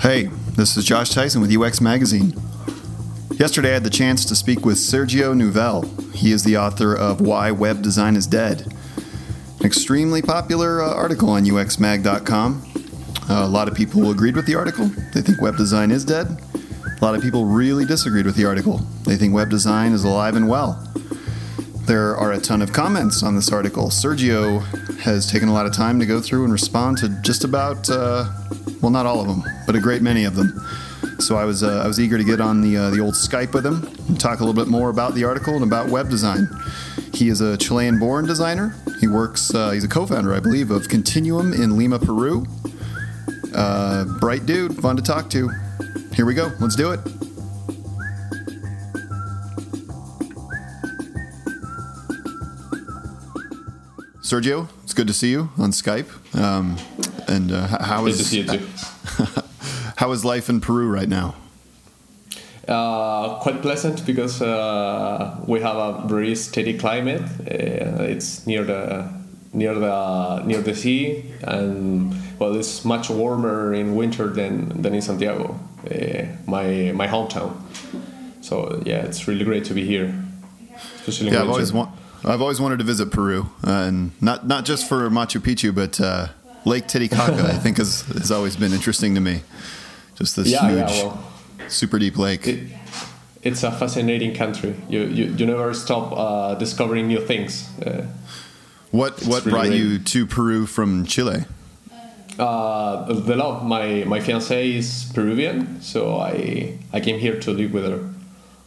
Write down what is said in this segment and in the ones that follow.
Hey, this is Josh Tyson with UX Magazine. Yesterday I had the chance to speak with Sergio Nouvel. He is the author of Why Web Design is Dead, an extremely popular uh, article on uxmag.com. Uh, a lot of people agreed with the article. They think web design is dead. A lot of people really disagreed with the article. They think web design is alive and well. There are a ton of comments on this article. Sergio has taken a lot of time to go through and respond to just about, uh, well, not all of them, but a great many of them. So I was uh, I was eager to get on the uh, the old Skype with him and talk a little bit more about the article and about web design. He is a Chilean-born designer. He works. Uh, he's a co-founder, I believe, of Continuum in Lima, Peru. Uh, bright dude, fun to talk to. Here we go. Let's do it. Sergio, it's good to see you on Skype. Um, and uh, how Good is to see you too. How is life in Peru right now? Uh, quite pleasant because uh, we have a very steady climate. Uh, it's near the near the near the sea, and well, it's much warmer in winter than than in Santiago, uh, my my hometown. So yeah, it's really great to be here, especially Yeah, I've always wa- I've always wanted to visit Peru, uh, and not not just for Machu Picchu, but uh, Lake Titicaca. I think has has always been interesting to me. Just this yeah, huge, yeah, well. super deep lake. It, it's a fascinating country. You you, you never stop uh, discovering new things. Uh, what what really brought great. you to Peru from Chile? uh, the love. My my fiance is Peruvian, so I I came here to live with her.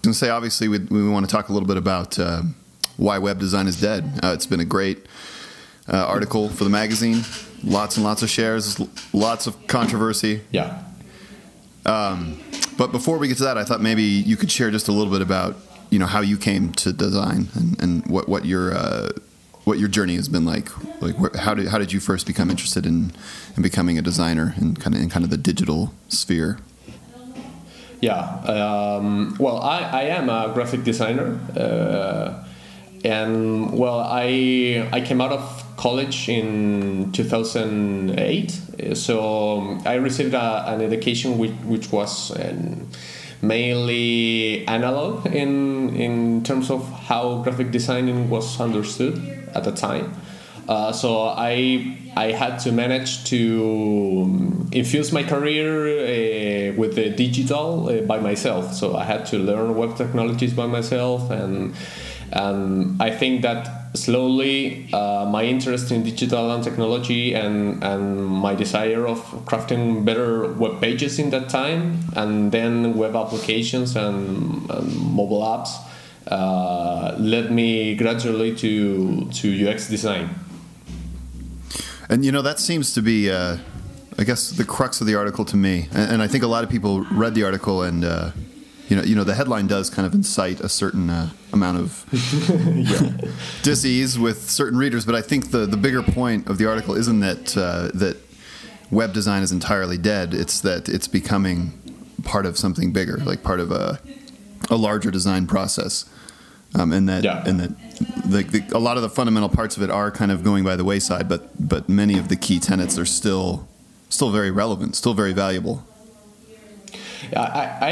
I was say, obviously, we, we want to talk a little bit about uh, why web design is dead. Uh, it's been a great uh, article for the magazine. Lots and lots of shares, lots of controversy. Yeah. But before we get to that, I thought maybe you could share just a little bit about you know how you came to design and, and what what your uh, what your journey has been like. Like where, how did how did you first become interested in in becoming a designer and kind of in kind of the digital sphere? Yeah. Um, well, I, I am a graphic designer, uh, and well, I I came out of college in 2008. So um, I received a, an education which, which was um, mainly analog in in terms of how graphic designing was understood at the time. Uh, so I I had to manage to um, infuse my career uh, with the digital uh, by myself. So I had to learn web technologies by myself, and and I think that slowly uh, my interest in digital and technology and and my desire of crafting better web pages in that time, and then web applications and, and mobile apps. Uh, led me gradually to to UX design. And you know that seems to be, uh, I guess, the crux of the article to me. And, and I think a lot of people read the article, and uh, you know, you know, the headline does kind of incite a certain uh, amount of disease with certain readers. But I think the the bigger point of the article isn't that uh, that web design is entirely dead. It's that it's becoming part of something bigger, like part of a a larger design process. Um, and that Yeah. and that the, the, a lot of the fundamental parts of it are kind of going by the wayside, but but many of the key tenets are still still very relevant, still very valuable. I, I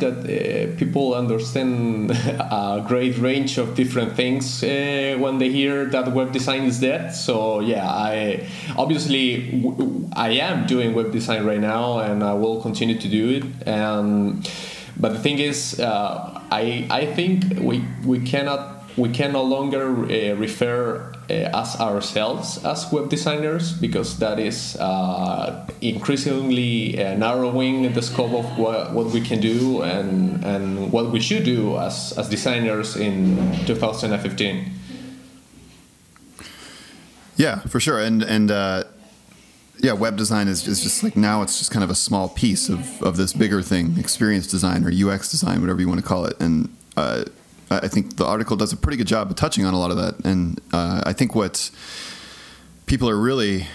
that uh, people understand a great range of different things uh, when they hear that web design is dead. So yeah, I obviously w- I am doing web design right now, and I will continue to do it. And but the thing is, uh, I I think we we cannot we can no longer uh, refer uh, as ourselves as web designers because that is uh, increasingly uh, narrowing the scope of what, what we can do and, and what we should do as, as designers in 2015. Yeah, for sure. And and uh, yeah, web design is, is just like now it's just kind of a small piece of, of this bigger thing, experience design or UX design, whatever you want to call it. And uh, I think the article does a pretty good job of touching on a lot of that. And uh, I think what people are really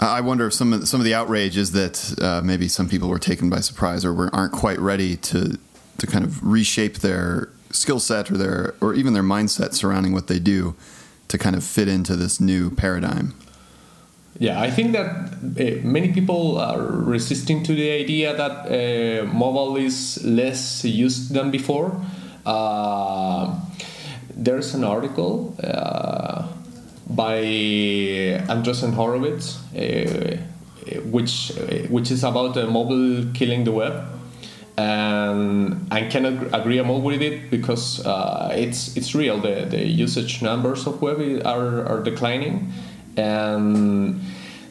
I wonder if some of some of the outrage is that uh, maybe some people were taken by surprise or were, aren't quite ready to to kind of reshape their skill set or their or even their mindset surrounding what they do to kind of fit into this new paradigm. Yeah, I think that uh, many people are resisting to the idea that uh, mobile is less used than before. Uh, there's an article uh, by Andreessen Horowitz, uh, which which is about mobile killing the web, and I cannot agree more with it because uh, it's it's real. The the usage numbers of web are are declining and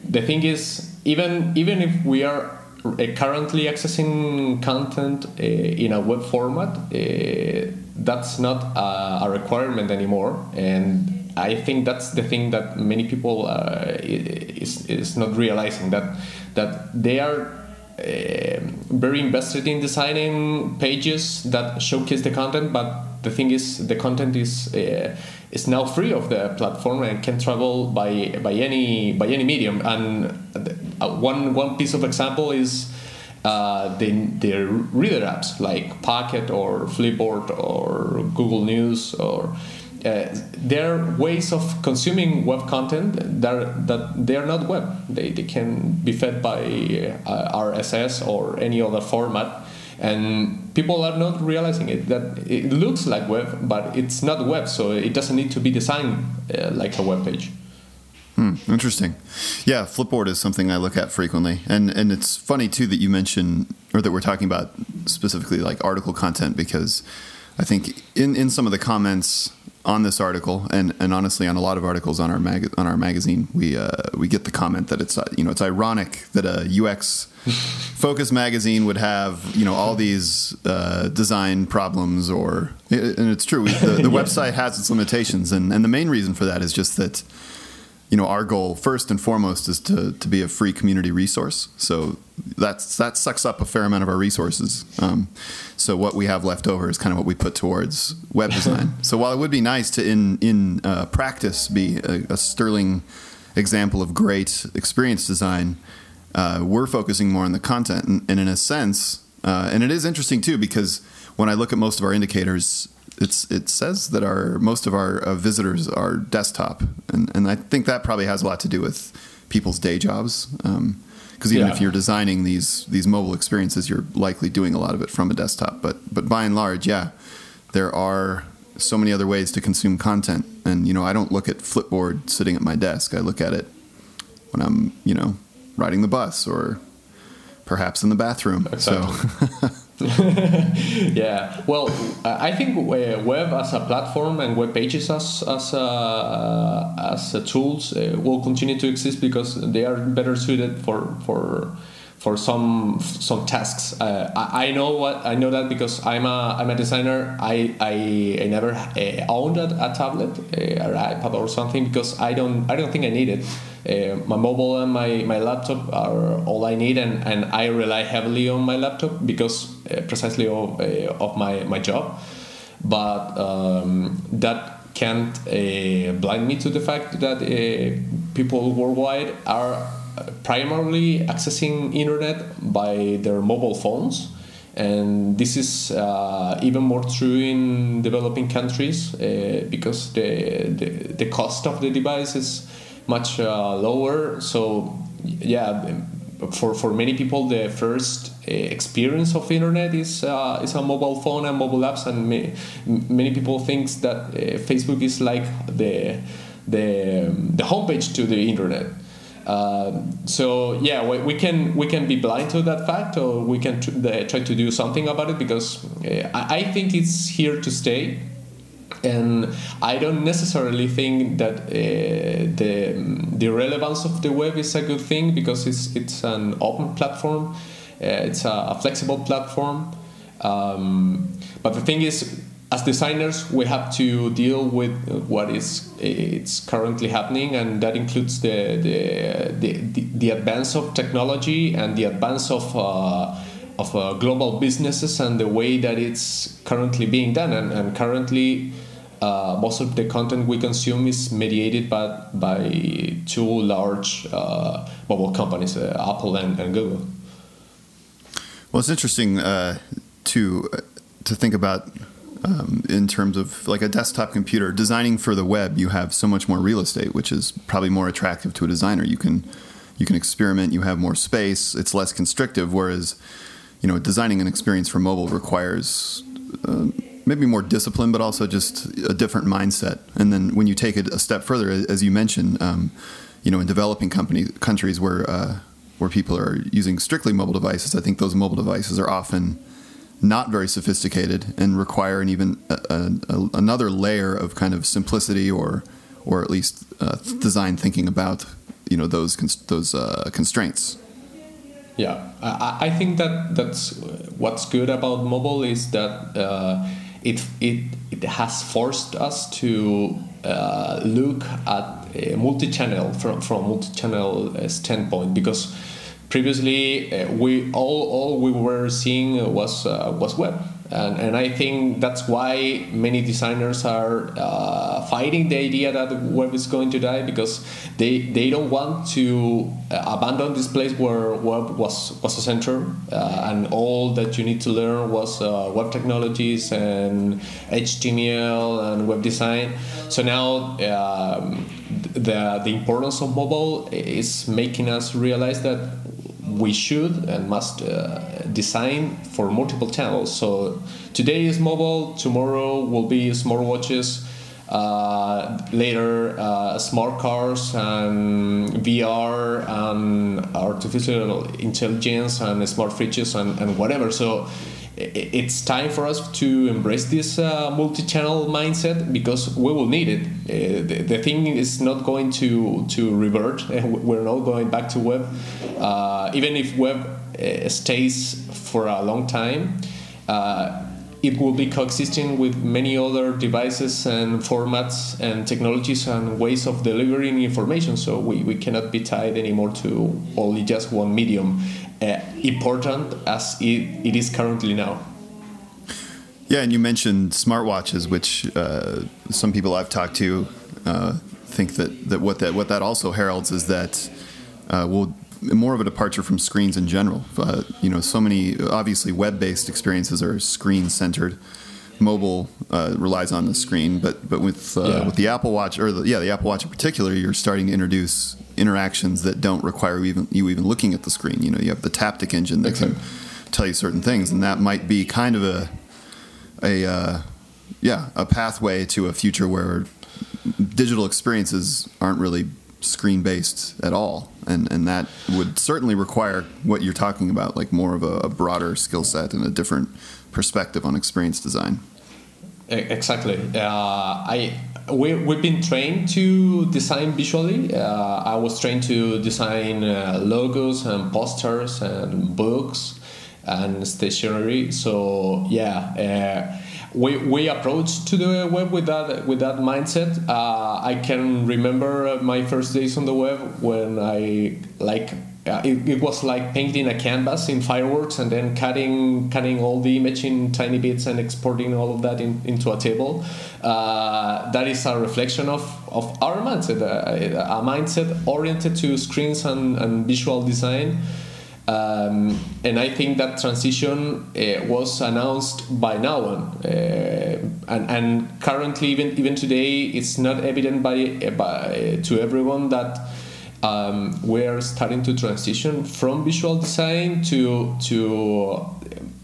the thing is, even even if we are uh, currently accessing content uh, in a web format, uh, that's not a, requirement anymore. And I think that's the thing that many people uh, is, is not realizing that that they are uh, very invested in designing pages that showcase the content, but the thing is, the content is uh, is now free of the platform and can travel by by any by any medium. And uh, one one piece of example is uh, the the reader apps like Pocket or Flipboard or Google News or. Uh, they're ways of consuming web content that, that they are not web. They, they can be fed by uh, RSS or any other format and people are not realizing it that it looks like web but it's not web so it doesn't need to be designed uh, like a web page. Hmm, interesting. Yeah flipboard is something i look at frequently and and it's funny too that you mention or that we're talking about specifically like article content because i think in in some of the comments on this article, and, and honestly, on a lot of articles on our mag- on our magazine, we uh, we get the comment that it's uh, you know it's ironic that a UX focus magazine would have you know all these uh, design problems, or and it's true. the, the website has its limitations, and and the main reason for that is just that you know our goal first and foremost is to to be a free community resource. So that's that sucks up a fair amount of our resources. Um, so what we have left over is kind of what we put towards web design. so while it would be nice to in in uh, practice be a, a, sterling example of great experience design, uh, we're focusing more on the content, and, and in a sense, uh, and it is interesting too because when I look at most of our indicators, it's it says that our most of our uh, visitors are desktop, and and I think that probably has a lot to do with people's day jobs. Um, because even yeah. if you're designing these these mobile experiences, you're likely doing a lot of it from a desktop. But but by and large, yeah, there are so many other ways to consume content. And you know, I don't look at Flipboard sitting at my desk. I look at it when I'm you know riding the bus or perhaps in the bathroom. Exactly. So. yeah, well, I think uh, web as a platform and web pages as as uh, as tools uh, will continue to exist because they are better suited for for for some some tasks. Uh, I, I, know what I know that because I'm a I'm a designer. I I, I never uh, owned a, a tablet uh, or iPad or something because I don't I don't think I need it. Uh, my mobile and my, my laptop are all I need, and, and I rely heavily on my laptop because uh, precisely of, uh, of my, my job. But um, that can't blind me to the fact that people worldwide are primarily accessing internet by their mobile phones and this is uh, even more true in developing countries uh, because the, the, the cost of the device is much uh, lower so yeah for, for many people the first uh, experience of internet is uh, is a mobile phone and mobile apps and may, many people think that uh, Facebook is like the the the homepage to the internet. Uh, so yeah, we, we, can we can be blind to that fact, or we can try to do something about it because uh, I, I think it's here to stay. And I don't necessarily think that uh, the the relevance of the web is a good thing because it's it's an open platform, uh, it's a, a, flexible platform. Um, but the thing is, as designers we have to deal with what is it's currently happening and that includes the the, the, the advance of technology and the advance of uh, of uh, global businesses and the way that it's currently being done and, and currently uh, most of the content we consume is mediated by, by two large uh, mobile companies uh, apple and, and, google well it's interesting uh, to to think about um, in terms of like a desktop computer. Designing for the web, you have so much more real estate, which is probably more attractive to a designer. You can you can experiment. You have more space. It's less constrictive. Whereas, you know, designing an experience for mobile requires uh, maybe more discipline, but also just a different mindset. And then when you take it a step further, as you mentioned, um, you know, in developing company, countries where uh, where people are using strictly mobile devices, I think those mobile devices are often not very sophisticated and require an even a, a, another layer of kind of simplicity or or at least uh, design thinking about you know those those uh, constraints. Yeah, I, I, think that that's what's good about mobile is that uh, it it it has forced us to uh, look at multi-channel from from multi-channel uh, standpoint because previously uh, we all all we were seeing was uh, was web and, and I think that's why many designers are uh, fighting the idea that the web is going to die because they, they don't want to uh, abandon this place where web was, was a center uh, and all that you need to learn was uh, web technologies and HTML and web design. So now um, the, the importance of mobile is making us realize that we should and must uh, design for multiple channels. So today is mobile, tomorrow will be smartwatches, uh, later uh, smart cars and VR and artificial intelligence and smart fridges and, and whatever. So it's time for us to embrace this uh, multi-channel mindset because we will need it. Uh, the, the, thing is not going to to revert. We're not going back to web, uh, even if web uh, stays for a long time. Uh, it will be coexisting with many other devices and formats and technologies and ways of delivering information. So we, we cannot be tied anymore to only just one medium uh, important as it, it is currently now. Yeah, and you mentioned smartwatches, which uh, some people I've talked to uh, think that, that what that what that also heralds is that uh, we'll more of a departure from screens in general. You know, so many obviously web-based experiences are screen-centered. Mobile uh, relies on the screen, but but with uh, yeah. with the Apple Watch or the, yeah the Apple Watch in particular, you're starting to introduce interactions that don't require even you even looking at the screen. You know, you have the Taptic engine that can tell you certain things, and that might be kind of a a uh, yeah a pathway to a future where digital experiences aren't really screen based at all, and and that would certainly require what you're talking about, like more of a, a broader skill set and a different perspective on experience design. Exactly. Uh, I we, we've been trained to design visually. Uh, I was trained to design uh, logos and posters and books and stationery. So yeah, uh, we, we approached to the web with that with that mindset. Uh, I can remember my first days on the web when I like uh, it, it, was like painting a canvas in fireworks and then cutting cutting all the image in tiny bits and exporting all of that in, into a table. Uh, that is a reflection of, of our mindset a, a mindset oriented to screens and, and visual design. Um, and I think that transition uh, was announced by now on, uh, and, and currently even even today it's not evident by, uh, by to everyone that um, we're starting to transition from visual design to to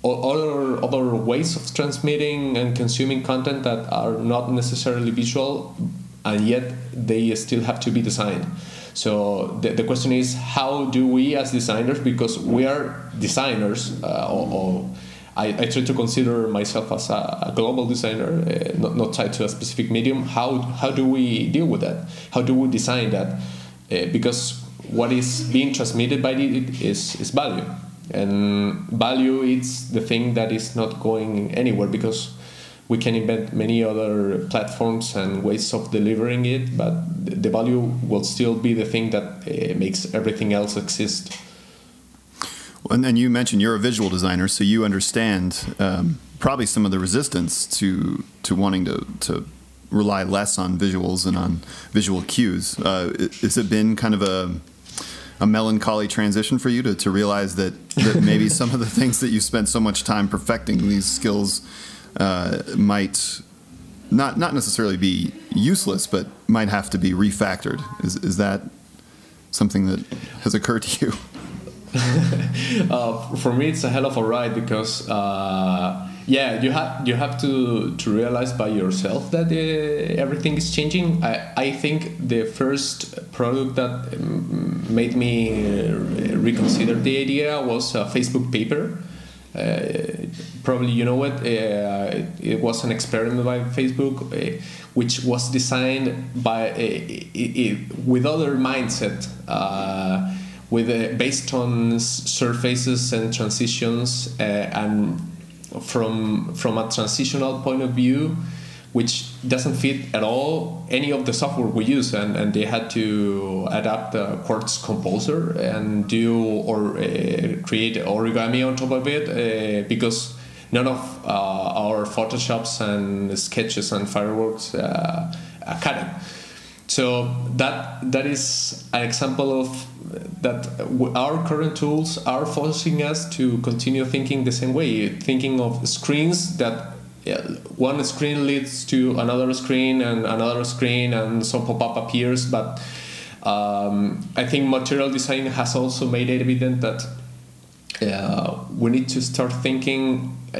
other other ways of transmitting and consuming content that are not necessarily visual, and yet they still have to be designed. So the, the question is, how do we as designers, because we are designers, uh, or, or I, I, try to consider myself as a, a global designer, uh, not, not tied to a specific medium. How how do we deal with that? How do we design that? Uh, because what is being transmitted by it is is value, and value is the thing that is not going anywhere because we can invent many other platforms and ways of delivering it, but the value will still be the thing that uh, makes everything else exist. and then you mentioned you're a visual designer, so you understand um, probably some of the resistance to to wanting to to rely less on visuals and on visual cues. Uh, has it been kind of a a melancholy transition for you to, to realize that, that maybe some of the things that you spent so much time perfecting these skills uh, might not not necessarily be useless, but might have to be refactored. Is is that something that has occurred to you? uh, for me, it's a hell of a ride because uh, yeah, you have you have to to realize by yourself that uh, everything is changing. I I think the first product that um, made me uh, reconsider the idea was a Facebook paper. Uh, probably you know what uh, it was an experiment by Facebook uh, which was designed by uh, with other mindset uh, with uh, based on surfaces and transitions and from from a transitional point of view which doesn't fit at all any of the software we use and, and they had to adapt quartz composer and do or uh, create origami on top of it uh, because none of uh, our photoshops and sketches and fireworks uh, cut it so that that is an example of that our current tools are forcing us to continue thinking the same way thinking of screens that yeah, one screen leads to another screen and another screen and some pop-up appears but um, i think material design has also made it evident that uh, we need to start thinking uh,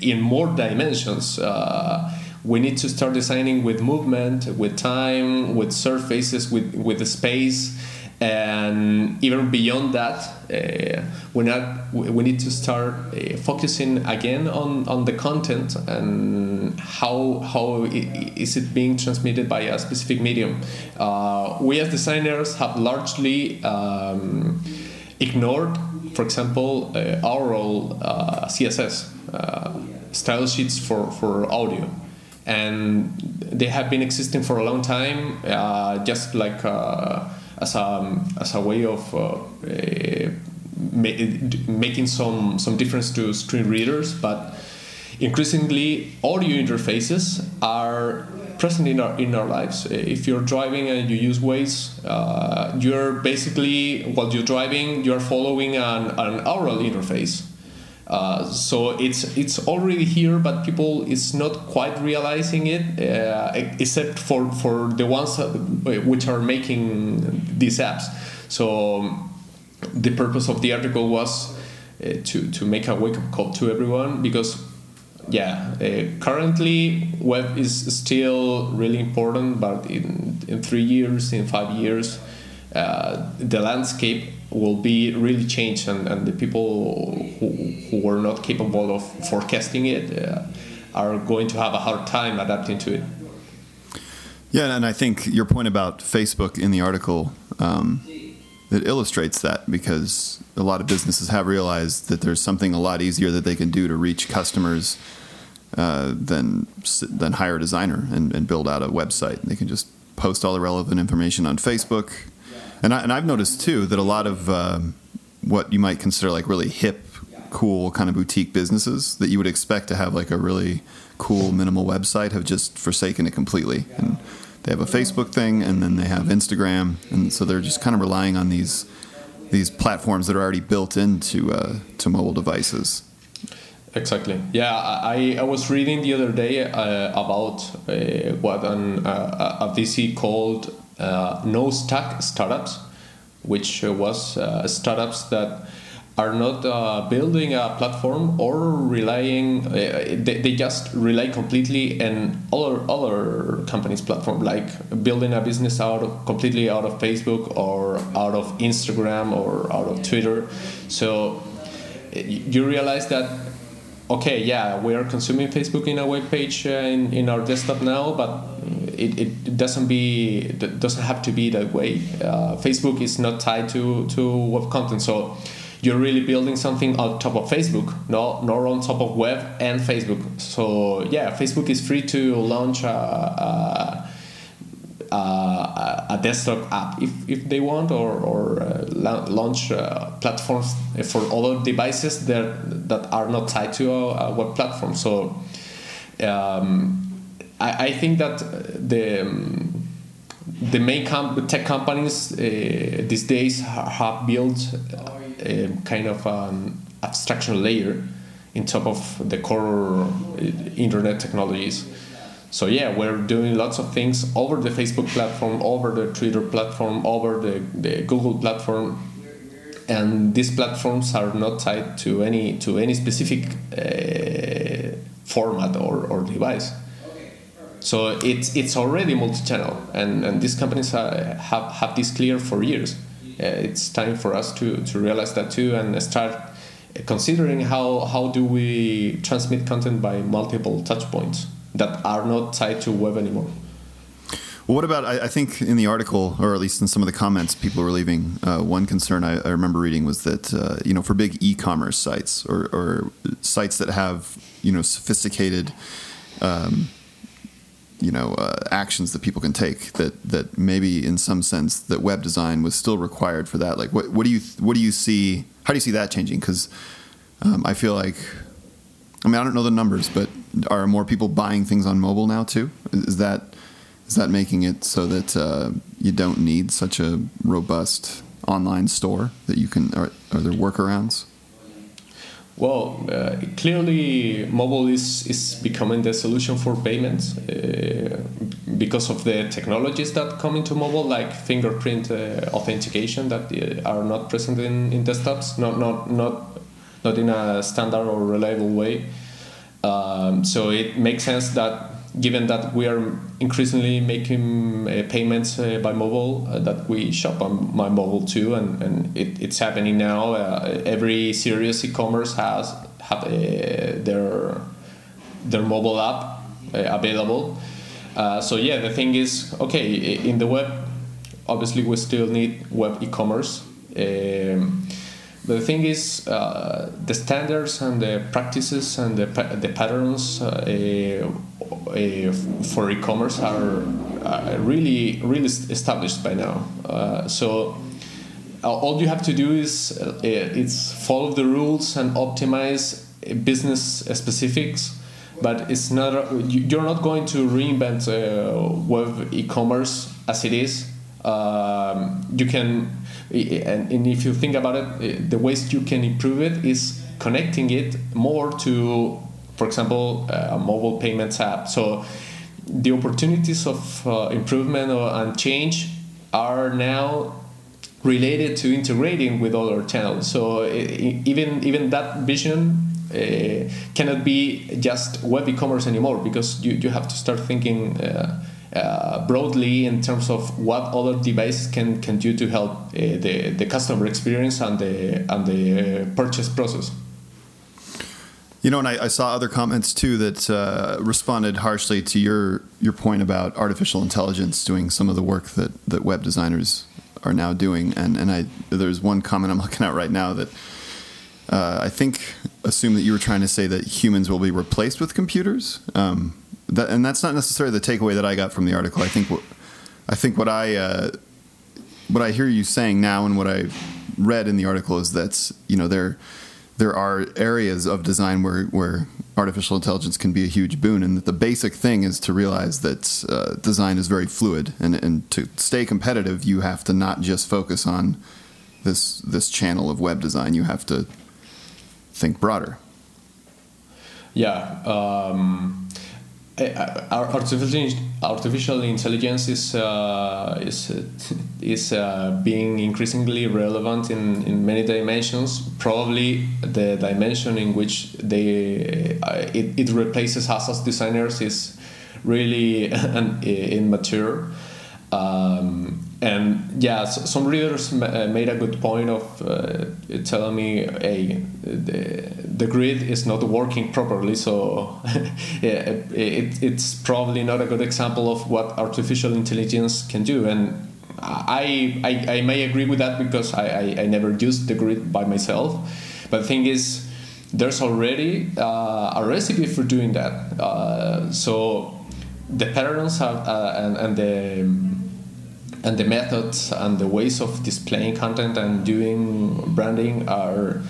in more dimensions. Uh, we need to start designing with movement with time with surfaces with with the space and even beyond that uh, we not we need to start uh, focusing again on, on the content and how how is it being transmitted by a specific medium. Uh, we as designers have largely um, ignored for example uh, our role uh, css uh, style sheets for, for audio and they have been existing for a long time just like as a as a way of uh, eh, making some some difference to screen readers, but increasingly audio interfaces are present in our in our lives. If you're driving and you use Waze, uh, you're basically while you're driving, you're following an, an oral interface. Uh, so it's it's already here, but people is not quite realizing it, uh, except for for the ones which are making these apps. So um, the purpose of the article was uh, to to make a wake up call to everyone because yeah, uh, currently web is still really important, but in in three years, in five years, uh, the landscape will be really changed and, and the people who, who were not capable of forecasting it uh, are going to have a hard time adapting to it yeah and i think your point about facebook in the article um, it illustrates that because a lot of businesses have realized that there's something a lot easier that they can do to reach customers uh, than than hire a designer and, and build out a website. They can just post all the relevant information on Facebook, and, I, and I've noticed too that a lot of um, what you might consider like really hip, cool kind of boutique businesses that you would expect to have like a really cool minimal website have just forsaken it completely. And they have a Facebook thing, and then they have Instagram, and so they're just kind of relying on these these platforms that are already built into uh, to mobile devices. Exactly. Yeah, I, I was reading the other day uh, about uh, what an, uh, a VC called no stack startups, which was uh, startups that are not uh, building a platform or relying uh, they, they just rely completely on other other companies platform like building a business out of completely out of facebook or out of instagram or out of twitter. So you realize that okay yeah we are consuming facebook in a web page uh, in, in our desktop now but it, it doesn't be it doesn't have to be that way. Uh, Facebook is not tied to to web content, so you're really building something on top of Facebook, not nor on top of web and Facebook. So yeah, Facebook is free to launch a, a, a, a desktop app if, if they want, or or uh, launch uh, platforms for other devices that that are not tied to a, a web platform. So. Um, I, I think that the um, the main tech companies uh, these days have built a kind of an abstraction layer in top of the core uh, internet technologies. So yeah, we're doing lots of things over the Facebook platform, over the Twitter platform, over the, the Google platform, and these platforms are not tied to any to any specific uh, format or, or device. So it's it's already multi-channel, and, and these companies have have this clear for years. Uh, it's time for us to, to realize that too and start considering how how do we transmit content by multiple touch points that are not tied to web anymore. Well, what about? I, I, think in the article, or at least in some of the comments people were leaving, uh, one concern I, I, remember reading was that uh, you know for big e-commerce sites or, or, sites that have you know sophisticated um, you know uh, actions that people can take that that maybe in some sense that web design was still required for that. Like what what do you what do you see how do you see that changing? Because um, I feel like I mean I don't know the numbers but are more people buying things on mobile now too? Is that is that making it so that uh, you don't need such a robust online store that you can are, are there workarounds well, uh, clearly, mobile is, is becoming the solution for payments uh, because of the technologies that come into mobile, like fingerprint uh, authentication that uh, are not present in, in desktops, not not not not in a standard or reliable way. Um, so it makes sense that given that we are increasingly making uh, payments uh, by mobile, uh, that we shop on my mobile too, and, and it, it's happening now. Uh, every serious e-commerce has have uh, their their mobile app uh, available. so yeah, the thing is, okay, in the web, obviously we still need web e-commerce. Um, the thing is, uh, the standards and the practices and the, the patterns uh, uh, for e-commerce are uh, really really established by now. Uh, so uh, all you have to do is it's follow the rules and optimize business specifics. But it's not you're not going to reinvent web e-commerce as it is. Um, you can and, and if you think about it, the ways you can improve it is connecting it more to, for example, a mobile payments app. So the opportunities of uh, improvement and change are now related to integrating with other channels. So even even that vision uh, cannot be just web e-commerce anymore because you, you have to start thinking. Uh, uh, broadly in terms of what other devices can, can do to help uh, the, the customer experience and the, and the uh, purchase process. You know, and I, I, saw other comments too that uh, responded harshly to your your point about artificial intelligence doing some of the work that, that web designers are now doing. And and I there's one comment I'm looking at right now that uh, I think assume that you were trying to say that humans will be replaced with computers. Um, that, and that's not necessarily the takeaway that I got from the article. I think what I think what I uh, what I hear you saying now and what I read in the article is that you know there there are areas of design where where artificial intelligence can be a huge boon, and the basic thing is to realize that uh, design is very fluid, and and to stay competitive, you have to not just focus on this this channel of web design. You have to think broader. Yeah. Um artificial artificial intelligence is uh, is is uh, being increasingly relevant in, in many dimensions. Probably the dimension in which they uh, it, it replaces us as designers is really immature. Um, and yeah, so some readers uh, made a good point of uh, telling me, "Hey, the, the grid is not working properly, so it, it, it's probably not a good example of what artificial intelligence can do." And I I, I may agree with that because I, I, I never used the grid by myself, but the thing is, there's already uh, a recipe for doing that. Uh, so the patterns have, uh, and and the and the methods and the ways of displaying content and doing branding are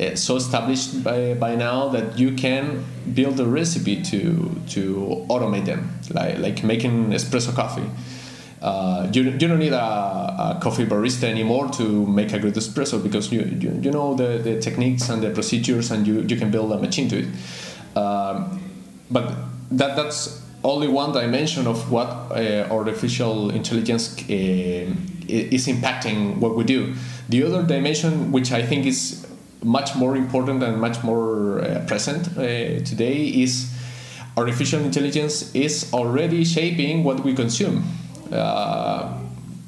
uh, so established by, by now that you can build a recipe to to automate them like like making espresso coffee uh, you, you don't need a, a, coffee barista anymore to make a good espresso because you, you, you know the, the techniques and the procedures and you, you can build a machine to it. Um, but that, that's only one dimension of what uh, artificial intelligence uh, is impacting what we do. The other dimension, which I think is much more important and much more uh, present uh, today, is artificial intelligence is already shaping what we consume. Uh,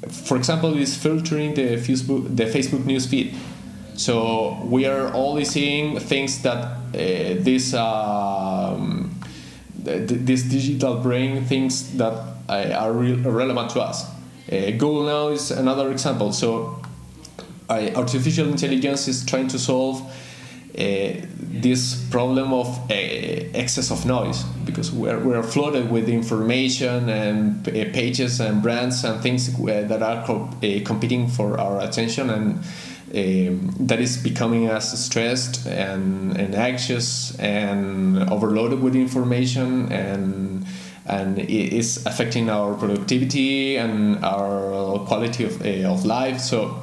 for example, is filtering the Facebook the Facebook news feed. So we are only seeing things that uh, this um, this digital brain thinks that uh, are re relevant to us. Uh, Google now is another example. So artificial intelligence is trying to solve uh, this problem of uh, excess of noise because we're, we're flooded with information and pages and brands and things that are co competing for our attention and um, that is becoming us stressed and, and anxious and overloaded with information and and it is affecting our productivity and our quality of, of life. So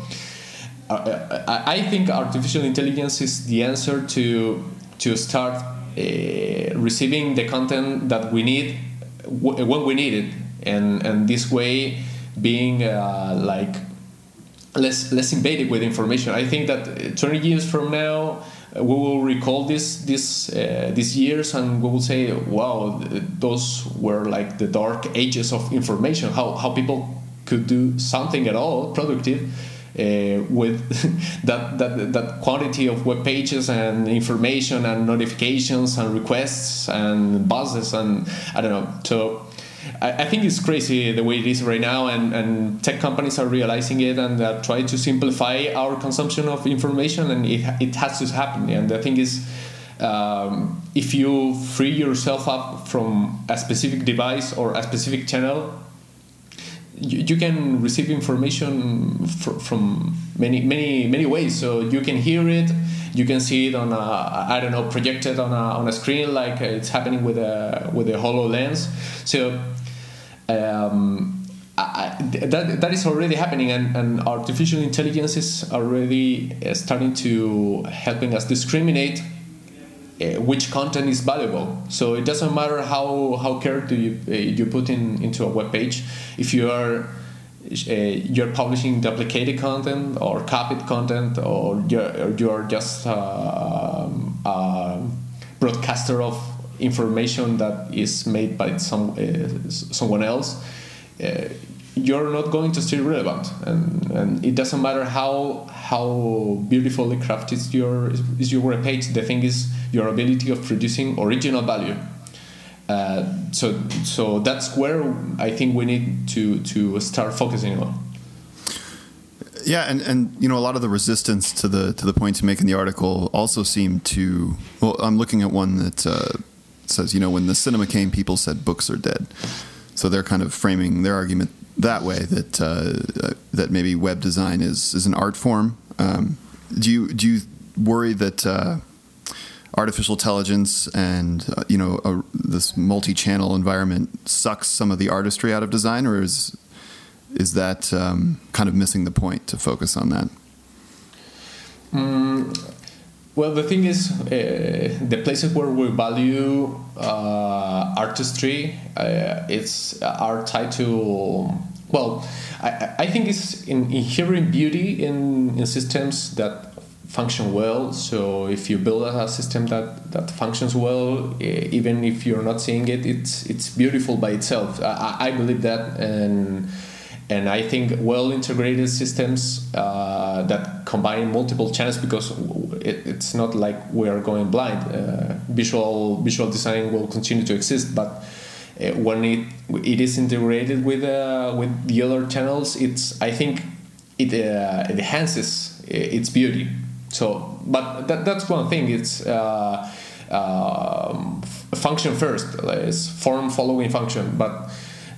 uh, I think artificial intelligence is the answer to to start uh, receiving the content that we need when we need it, and and this way being uh, like less less invaded with information. I think that 20 years from now we will recall this this uh, these years and we will say wow those were like the dark ages of information how how people could do something at all productive uh, with that, that that quantity of web pages and information and notifications and requests and buzzes and I don't know. So I, I think it's crazy the way it is right now, and, and tech companies are realizing it and are trying to simplify our consumption of information, and it, it has to happen. And the thing is. Um, if you free yourself up from a specific device or a specific channel, you, you can receive information fr- from many many many ways so you can hear it you can see it on a i don't know projected on a, on a screen like it's happening with a with a hololens so um, I, that, that is already happening and, and artificial intelligence is already uh, starting to helping us discriminate uh, which content is valuable. So it doesn't matter how how care do you uh, you put in into a web page. If you are uh, you're publishing duplicated content or copied content, or you're, you're just uh, a broadcaster of information that is made by some uh, someone else uh, you're not going to stay relevant. And, and it doesn't matter how how beautifully crafted your is your web page the thing is your ability of producing original value uh, so so that's where I think we need to to start focusing on yeah and and you know a lot of the resistance to the to the points you make in the article also seem to well I'm looking at one that uh, says you know when the cinema came people said books are dead so they're kind of framing their argument that way that uh, that maybe web design is is an art form. Um, do you do you worry that uh, artificial intelligence and uh, you know a, this multi-channel environment sucks some of the artistry out of design, or is is that um, kind of missing the point to focus on that? Mm, well, the thing is, uh, the places where we value uh, artistry, uh, it's uh, are tied to. Well, I, I think it's in inherent beauty in, in systems that function well. So if you build a system that, that functions well, even if you're not seeing it, it's it's beautiful by itself. I, I believe that, and and I think well integrated systems uh, that combine multiple channels because it, it's not like we are going blind. Uh, visual visual design will continue to exist, but uh, when it it is integrated with uh, with the other channels, it's I think it, uh, it enhances its beauty. So, but that, that's one thing. It's uh, um, function first, it's form following function, but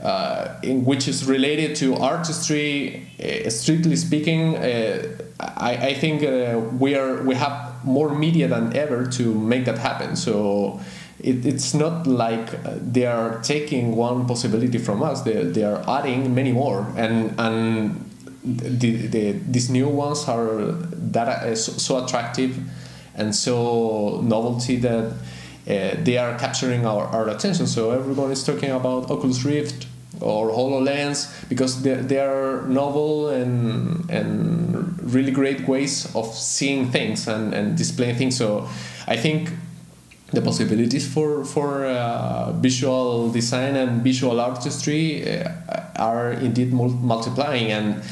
uh, in which is related to artistry. Uh, strictly speaking, uh, I, I, think uh, we are we have more media than ever to make that happen. So it, it's not like they are taking one possibility from us. They, they are adding many more, and and the, the, these new ones are that uh, so, so attractive and so novelty that uh, they are capturing our, our attention. So everyone is talking about Oculus Rift or HoloLens because they, they are novel and and really great ways of seeing things and, and displaying things. So I think the possibilities for for uh, visual design and visual artistry uh, are indeed multiplying and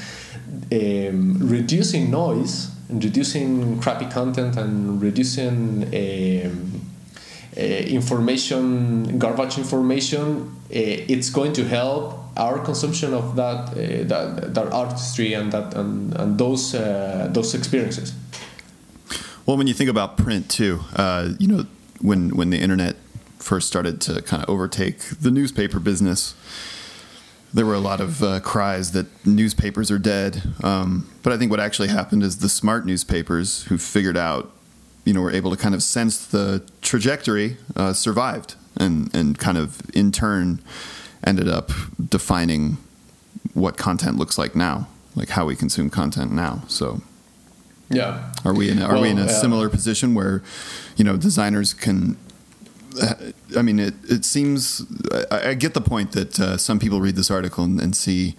um, reducing noise and reducing crappy content and reducing um, uh, information garbage information uh, it's going to help our consumption of that uh, that, that artistry and that and, and those uh, those experiences. Well when you think about print too uh, you know when when the internet first started to kind of overtake the newspaper business there were a lot of uh, cries that newspapers are dead. Um, but I think what actually happened is the smart newspapers who figured out, you know, were able to kind of sense the trajectory, uh, survived, and and kind of in turn ended up defining what content looks like now, like how we consume content now. So. Yeah. Are we in? Are well, we in a similar position where, you know, designers can I mean, it, it seems, I, I get the point that uh, some people read this article and, and see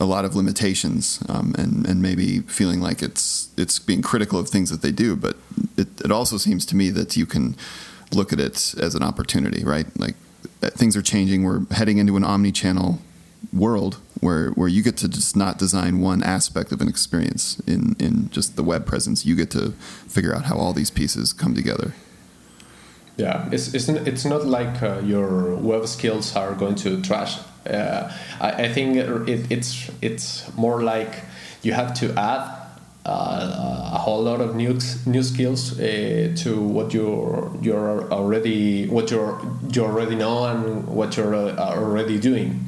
a lot of limitations um, and, and maybe feeling like it's, it's being critical of things that they do. But it, it also seems to me that you can look at it as an opportunity, right? Like uh, things are changing. We're heading into an omni channel world where, where you get to just not design one aspect of an experience in, in just the web presence. You get to figure out how all these pieces come together. Yeah, it's it's, it's not like uh, your web skills are going to trash. Uh, I, I think it, it's it's more like you have to add uh, a whole lot of new new skills uh, to what you're you're already what you're you already know and what you're uh, already doing.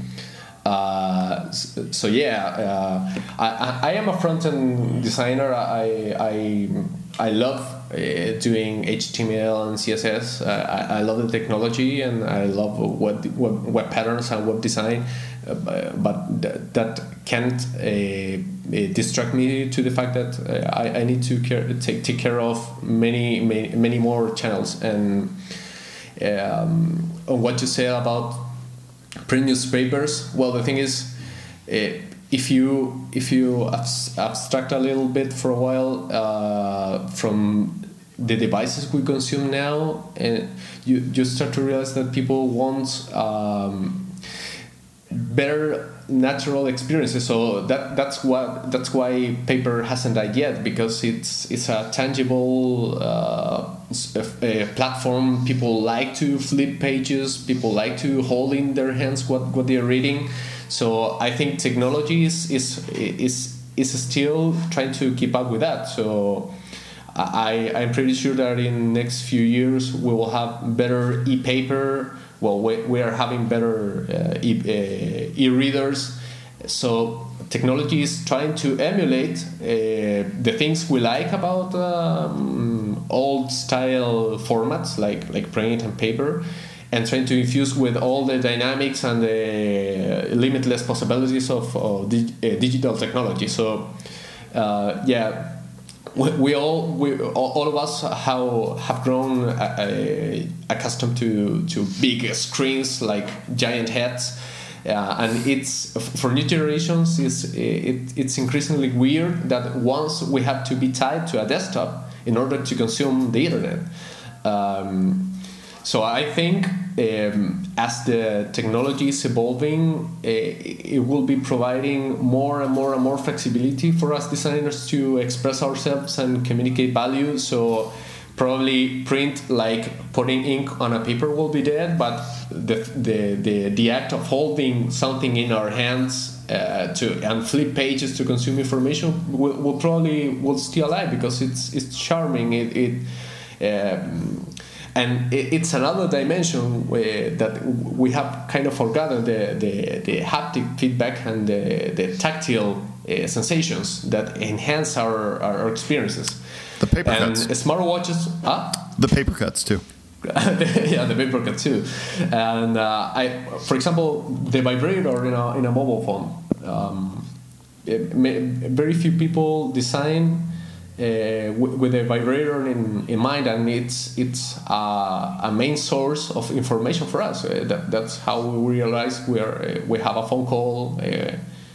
Uh, so yeah, uh, I, I am a front end designer. I I I love doing HTML and CSS. Uh, I, I, love the technology and I love web, web, web patterns and web design, uh, but th- that can't uh, distract me to the fact that uh, I, I need to care, take, take care of many, many, many more channels. And um, what you say about print newspapers, well, the thing is, uh, if you if you abstract a little bit for a while uh, from the devices we consume now, and you you start to realize that people want um, better natural experiences. So that that's what that's why paper hasn't died yet because it's it's a tangible uh, a platform. People like to flip pages. People like to hold in their hands what what they're reading so I think technology is is is, is still trying to keep up with that. So I I'm pretty sure that in next few years we will have better e-paper. Well, we, we are having better uh, e, uh, e-readers. So technology is trying to emulate uh, the things we like about um, old style formats like like print and paper and trying to infuse with all the dynamics and the limitless possibilities of, of dig, uh, digital technology. So, uh, yeah, we, we, all we all, of us have have grown uh, accustomed to to big screens like giant heads. Uh, and it's for new generations it's, it, it's increasingly weird that once we have to be tied to a desktop in order to consume the internet um, so I think um, as the technology is evolving, uh, it will be providing more and more and more flexibility for us designers to express ourselves and communicate value. So probably print like putting ink on a paper will be dead, but the the the, the act of holding something in our hands uh, to and flip pages to consume information will, will probably will still alive because it's it's charming. It, it um, and it's another dimension that we have kind of forgotten the, the, the haptic feedback and the, the tactile uh, sensations that enhance our, our experiences. The paper and cuts. smartwatches, ah? The paper cuts too. yeah, the paper too. And uh, I, for example, the vibrator in a, in a mobile phone. Um, may, very few people design uh, with a vibrator in, in mind, and it's it's uh, a main source of information for us. Uh, that, that's how we realize we are uh, we have a phone call uh,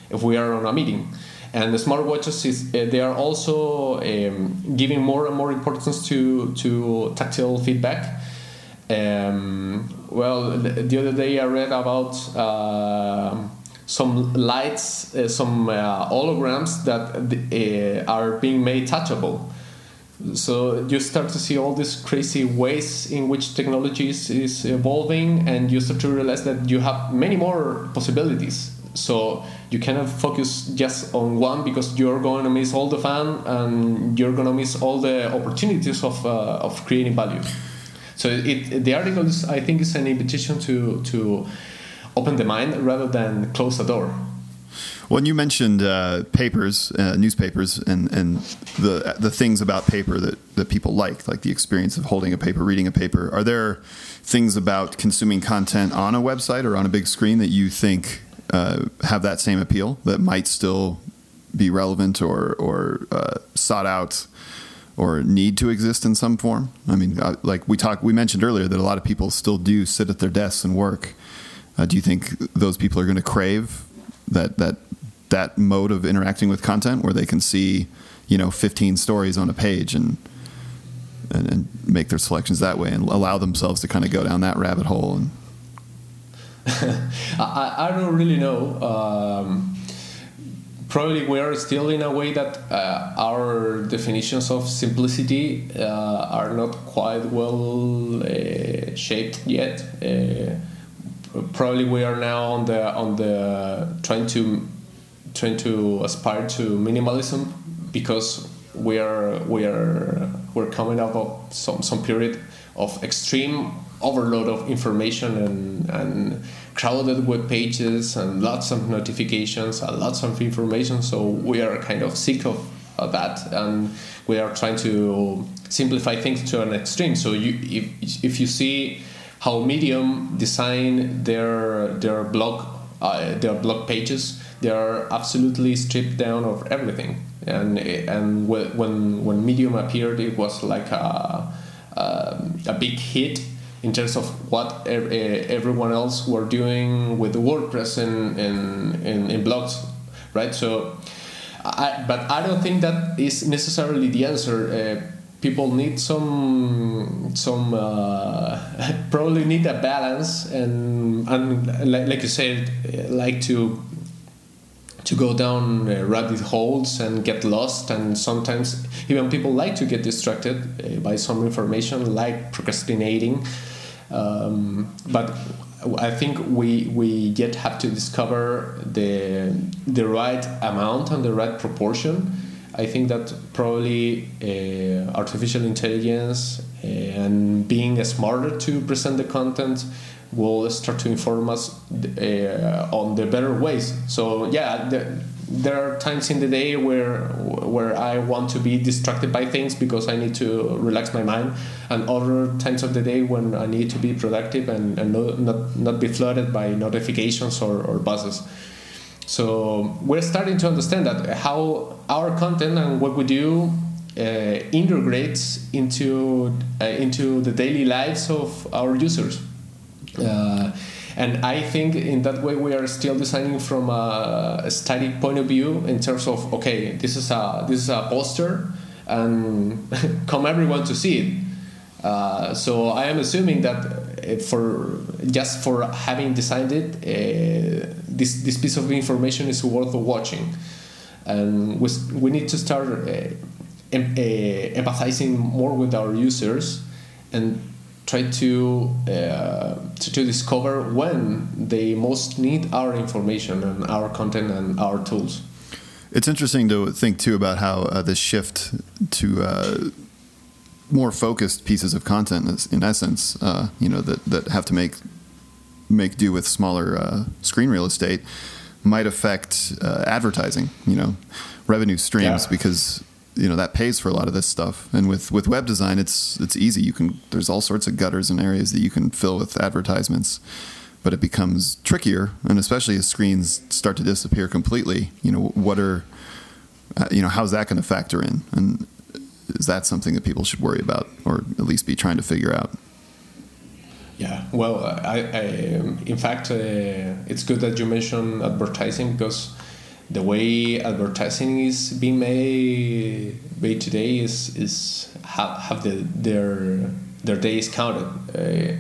if we are on a meeting. And the smartwatches is uh, they are also um, giving more and more importance to to tactile feedback. Um, well, the other day I read about some lights, uh, some uh, holograms that uh, are being made touchable. So you start to see all these crazy ways in which technology is, evolving, and you start to realize that you have many more possibilities. So you cannot focus just on one because you're going to miss all the fun and you're going to miss all the opportunities of, uh, of creating value. So it, the article is, I think, is an invitation to to open the mind rather than close the door. Well, you mentioned uh, papers, uh, newspapers, and, and the the things about paper that, that people like, like the experience of holding a paper, reading a paper. Are there things about consuming content on a website or on a big screen that you think uh, have that same appeal that might still be relevant or or uh, sought out or need to exist in some form? I mean, uh, like we talked, we mentioned earlier that a lot of people still do sit at their desks and work uh, do you think those people are going to crave that that that mode of interacting with content where they can see, you know, 15 stories on a page and and, and make their selections that way and allow themselves to kind of go down that rabbit hole and I, I don't really know. Um, probably we are still in a way that uh, our definitions of simplicity uh, are not quite well uh, shaped yet. Probably we are now on the on the trying to trying to aspire to minimalism because we are we are we're coming out of some some period of extreme overload of information and and crowded web pages and lots of notifications and lots of information. So we are kind of sick of, of that and we are trying to simplify things to an extreme. So you if, if you see how Medium design their their blog uh, their blog pages. They are absolutely stripped down of everything. And and when when Medium appeared, it was like a a, a big hit in terms of what everyone else were doing with WordPress and in, in, in blogs, right? So, I, but I don't think that is necessarily the answer. Uh, people need some some uh, probably need a balance and and like, like you said like to to go down rabbit holes and get lost. And sometimes even people like to get distracted uh, by some information like procrastinating. Um, but I think we we yet have to discover the the right amount and the right proportion I think that probably uh, artificial intelligence and being smarter to present the content will start to inform us uh, on the better ways. So yeah, the, there are times in the day where where I want to be distracted by things because I need to relax my mind, and other times of the day when I need to be productive and, and not, not, not be flooded by notifications or, or buzzes. So we're starting to understand that how our content and what we do uh, integrates into uh, into the daily lives of our users. Uh, and I think in that way we are still designing from a, static point of view in terms of okay, this is a this is a poster, and come everyone to see it. Uh, so I am assuming that for just for having designed it, uh, this this piece of information is worth watching, and we, we need to start uh, uh, empathizing more with our users and try to, uh, to, to discover when they most need our information and our content and our tools. It's interesting to think too about how uh, this shift to uh, more focused pieces of content, in essence, uh, you know, that, that have to make make do with smaller uh, screen real estate, might affect uh, advertising. You know, revenue streams yeah. because you know that pays for a lot of this stuff. And with with web design, it's it's easy. You can there's all sorts of gutters and areas that you can fill with advertisements. But it becomes trickier, and especially as screens start to disappear completely. You know, what are uh, you know how's that going to factor in? And is that something that people should worry about, or at least be trying to figure out? Yeah, well, I, I in fact, uh, it's good that you mentioned advertising because the way advertising is being made, today is is have, have the, their their days counted. Uh,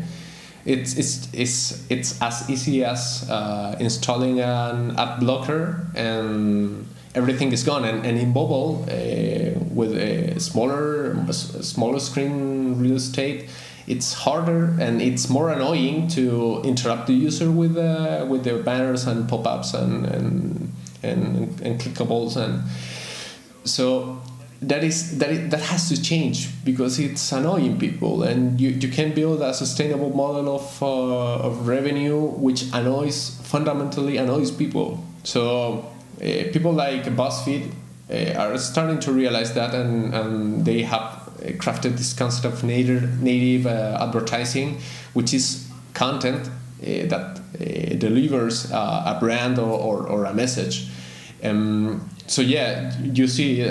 it's it's it's it's as easy as uh, installing an ad blocker and everything is gone. And, and in mobile, uh, with a smaller smaller screen real estate, it's harder and it's more annoying to interrupt the user with uh, with their banners and pop-ups and and, and, and clickables and so that is that is, that has to change because it's annoying people and you, you can build a sustainable model of, uh, of revenue which annoys fundamentally annoys people so uh, people like BuzzFeed uh, are starting to realize that and, and they have crafted this concept of native native advertising which is content that delivers a brand or, or, or a message um, so yeah, you see,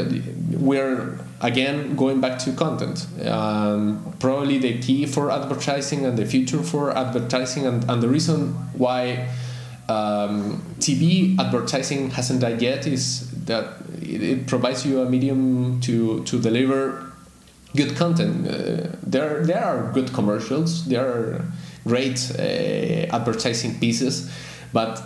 we're again going back to content. Um, probably the key for advertising and the future for advertising, and, and the reason why um, TV advertising hasn't died yet is that it, it, provides you a medium to to deliver good content. Uh, there there are good commercials. There are great uh, advertising pieces, but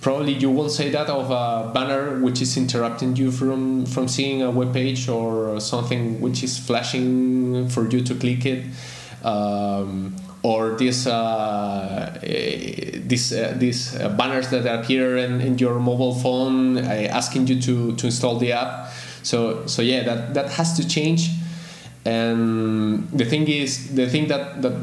probably you won't say that of a banner which is interrupting you from from seeing a web page or something which is flashing for you to click it um, or this uh, this uh, these uh, banners that appear in, in your mobile phone uh, asking you to, to install the app so so yeah that that has to change and the thing is the thing that, that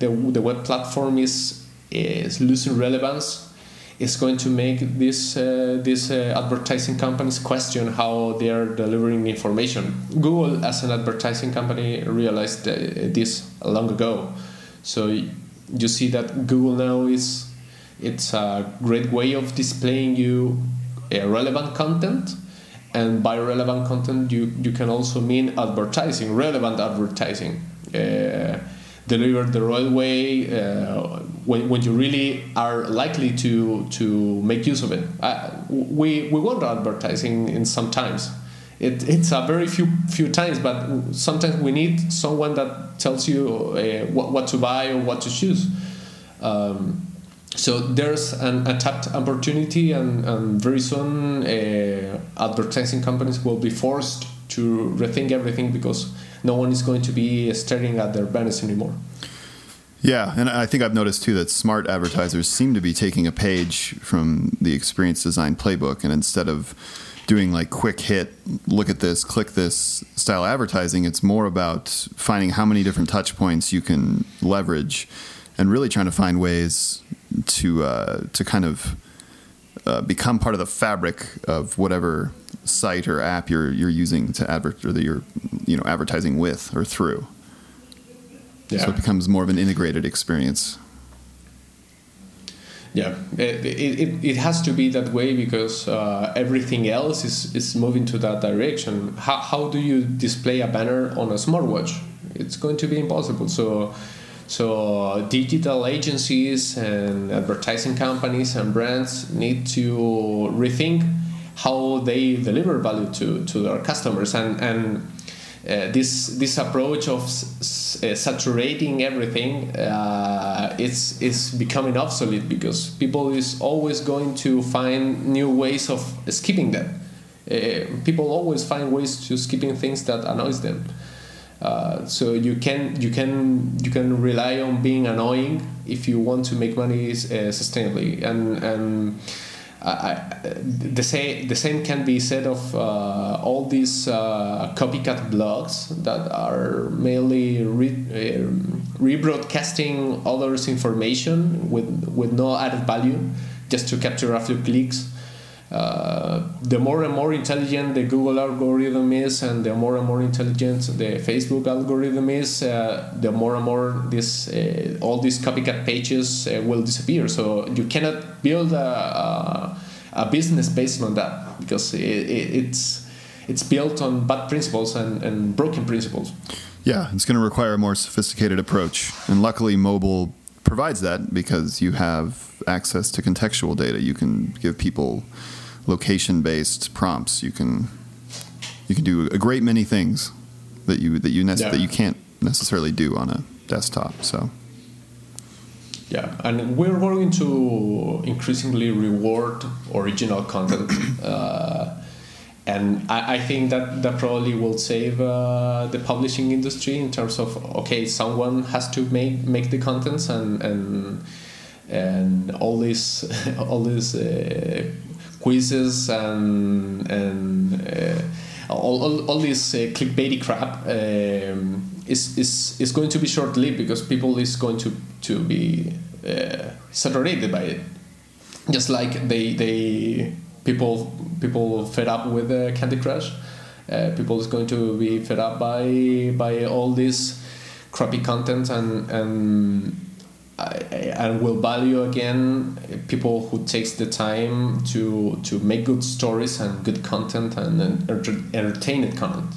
the, the web platform is is losing relevance is going to make this uh, these uh, advertising companies question how they are delivering information. Google, as an advertising company, realized this long ago. So you see that Google now is it's a great way of displaying you relevant content and by relevant content you, you can also mean advertising relevant advertising uh, delivered the right way uh, when, when you really are likely to to make use of it. Uh, we we want advertising in some times. It, it's a very few few times, but sometimes we need someone that tells you uh, what, what to buy or what to choose. Um, so there's an untapped opportunity, and, and very soon uh, advertising companies will be forced to rethink everything because no one is going to be staring at their banners anymore. Yeah, and I think I've noticed too that smart advertisers seem to be taking a page from the experience design playbook, and instead of doing like quick hit, look at this, click this style advertising, it's more about finding how many different touch points you can leverage, and really trying to find ways to uh, to kind of uh, become part of the fabric of whatever site or app you're you're using to advert or that you're you know advertising with or through. Yeah. So it becomes more of an integrated experience. Yeah, it, it, it has to be that way because uh, everything else is, is moving to that direction. How, how do you display a banner on a smartwatch? It's going to be impossible. So, so digital agencies and advertising companies and brands need to rethink how they deliver value to, to their customers and, and uh, this this approach of uh, saturating everything uh, is becoming obsolete because people is always going to find new ways of skipping them. Uh, people always find ways to skipping things that annoys them. Uh, so you can you can you can rely on being annoying if you want to make money uh, sustainably and and I, the same the same can be said of uh, all these uh, copycat blogs that are mainly re, uh, rebroadcasting others' information with with no added value, just to capture a few clicks. Uh, the more and more intelligent the Google algorithm is, and the more and more intelligent the Facebook algorithm is, uh, the more and more this uh, all these copycat pages uh, will disappear. So you cannot build a, a, a business based on that because it, it, it's it's built on bad principles and, and broken principles. Yeah, it's going to require a more sophisticated approach, and luckily, mobile provides that because you have access to contextual data. You can give people location-based prompts. You can you can do a great many things that you that you yeah. that you can't necessarily do on a desktop. So yeah, and we're going to increasingly reward original content. Uh, and I, I, think that that probably will save uh, the publishing industry in terms of okay, someone has to make make the contents and and and all these all these uh, quizzes and and uh, all, all, all this uh, clickbaity crap um, is, is is going to be short lived because people is going to to be uh, saturated by it just like they they people people fed up with uh, Candy Crush. Uh, people is going to be fed up by by all this crappy content and and and will value again people who takes the time to to make good stories and good content and, and entertained content.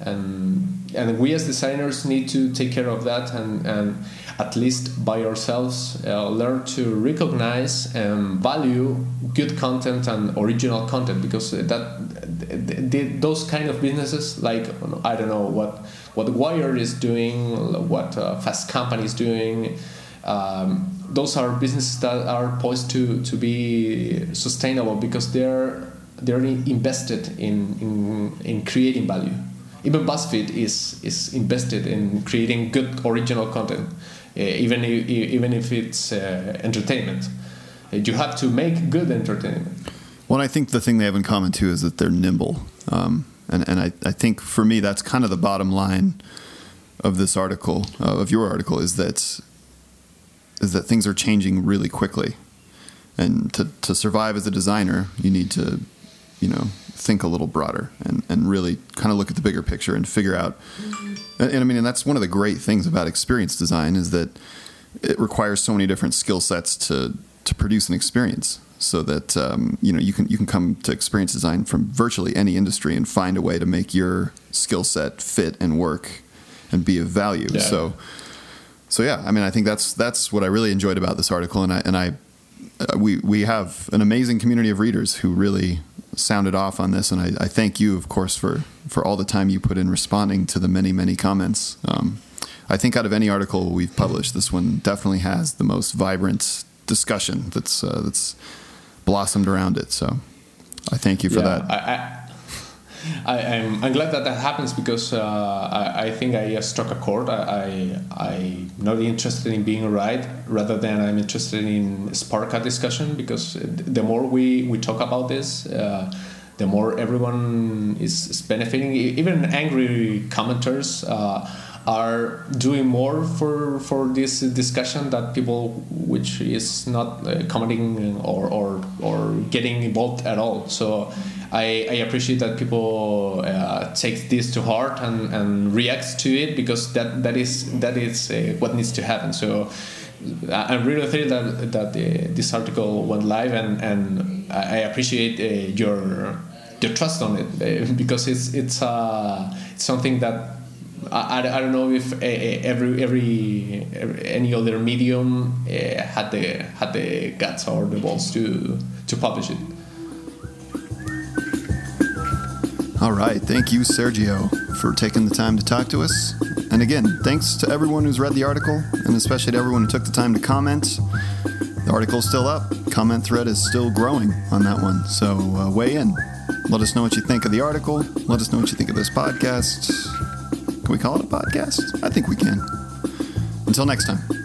And and we as designers need to take care of that and and at least by ourselves uh, learn to recognize and value good content and original content because that those kind of businesses like I don't know what what Wired is doing what uh, Fast Company is doing um, those are businesses that are poised to, to be sustainable because they're they're invested in, in, in creating value even BuzzFeed is is invested in creating good original content uh, even if, even if it's uh, entertainment. Uh, you have to make good entertainment. Well, I think the thing they have in common too is that they're nimble, um, and and I, I think for me that's kind of the bottom line of this article uh, of your article is that is that things are changing really quickly, and to to survive as a designer, you need to you know think a little broader and, and really kind of look at the bigger picture and figure out mm-hmm. and, and, i mean and that's one of the great things about experience design is that it requires so many different skill sets to to produce an experience so that um, you know you can you can come to experience design from virtually any industry and find a way to make your skill set fit and work and be of value yeah. so so yeah i mean i think that's that's what i really enjoyed about this article and i and i uh, we we have an amazing community of readers who really sounded off on this, and I, I, thank you, of course, for for all the time you put in responding to the many many comments. Um, I think out of any article we've published, this one definitely has the most vibrant discussion that's uh, that's blossomed around it. So I thank you for yeah, that. I, I, am I'm glad that that happens because uh, I, I think I struck a chord. I, I am not interested in being right rather than I'm interested in spark a discussion because the more we, we talk about this, uh, the more everyone is, is benefiting. Even angry commenters uh, are doing more for for this discussion that people which is not uh, commenting or, or or getting involved at all. So I, I appreciate that people uh, take this to heart and, and react to it because that that is that is uh, what needs to happen. So I'm really thrilled that that uh, this article went live and and I appreciate uh, your your trust on it uh, because it's it's uh, it's something that I, I don't know if eh, eh, every, every, every any other medium eh, had the had the guts or the balls to to publish it. All right. Thank you, Sergio, for taking the time to talk to us. And again, thanks to everyone who's read the article, and especially to everyone who took the time to comment. The article's still up. Comment thread is still growing on that one. So uh, weigh in. Let us know what you think of the article. Let us know what you think of this podcast. Can we call it a podcast? I think we can. Until next time.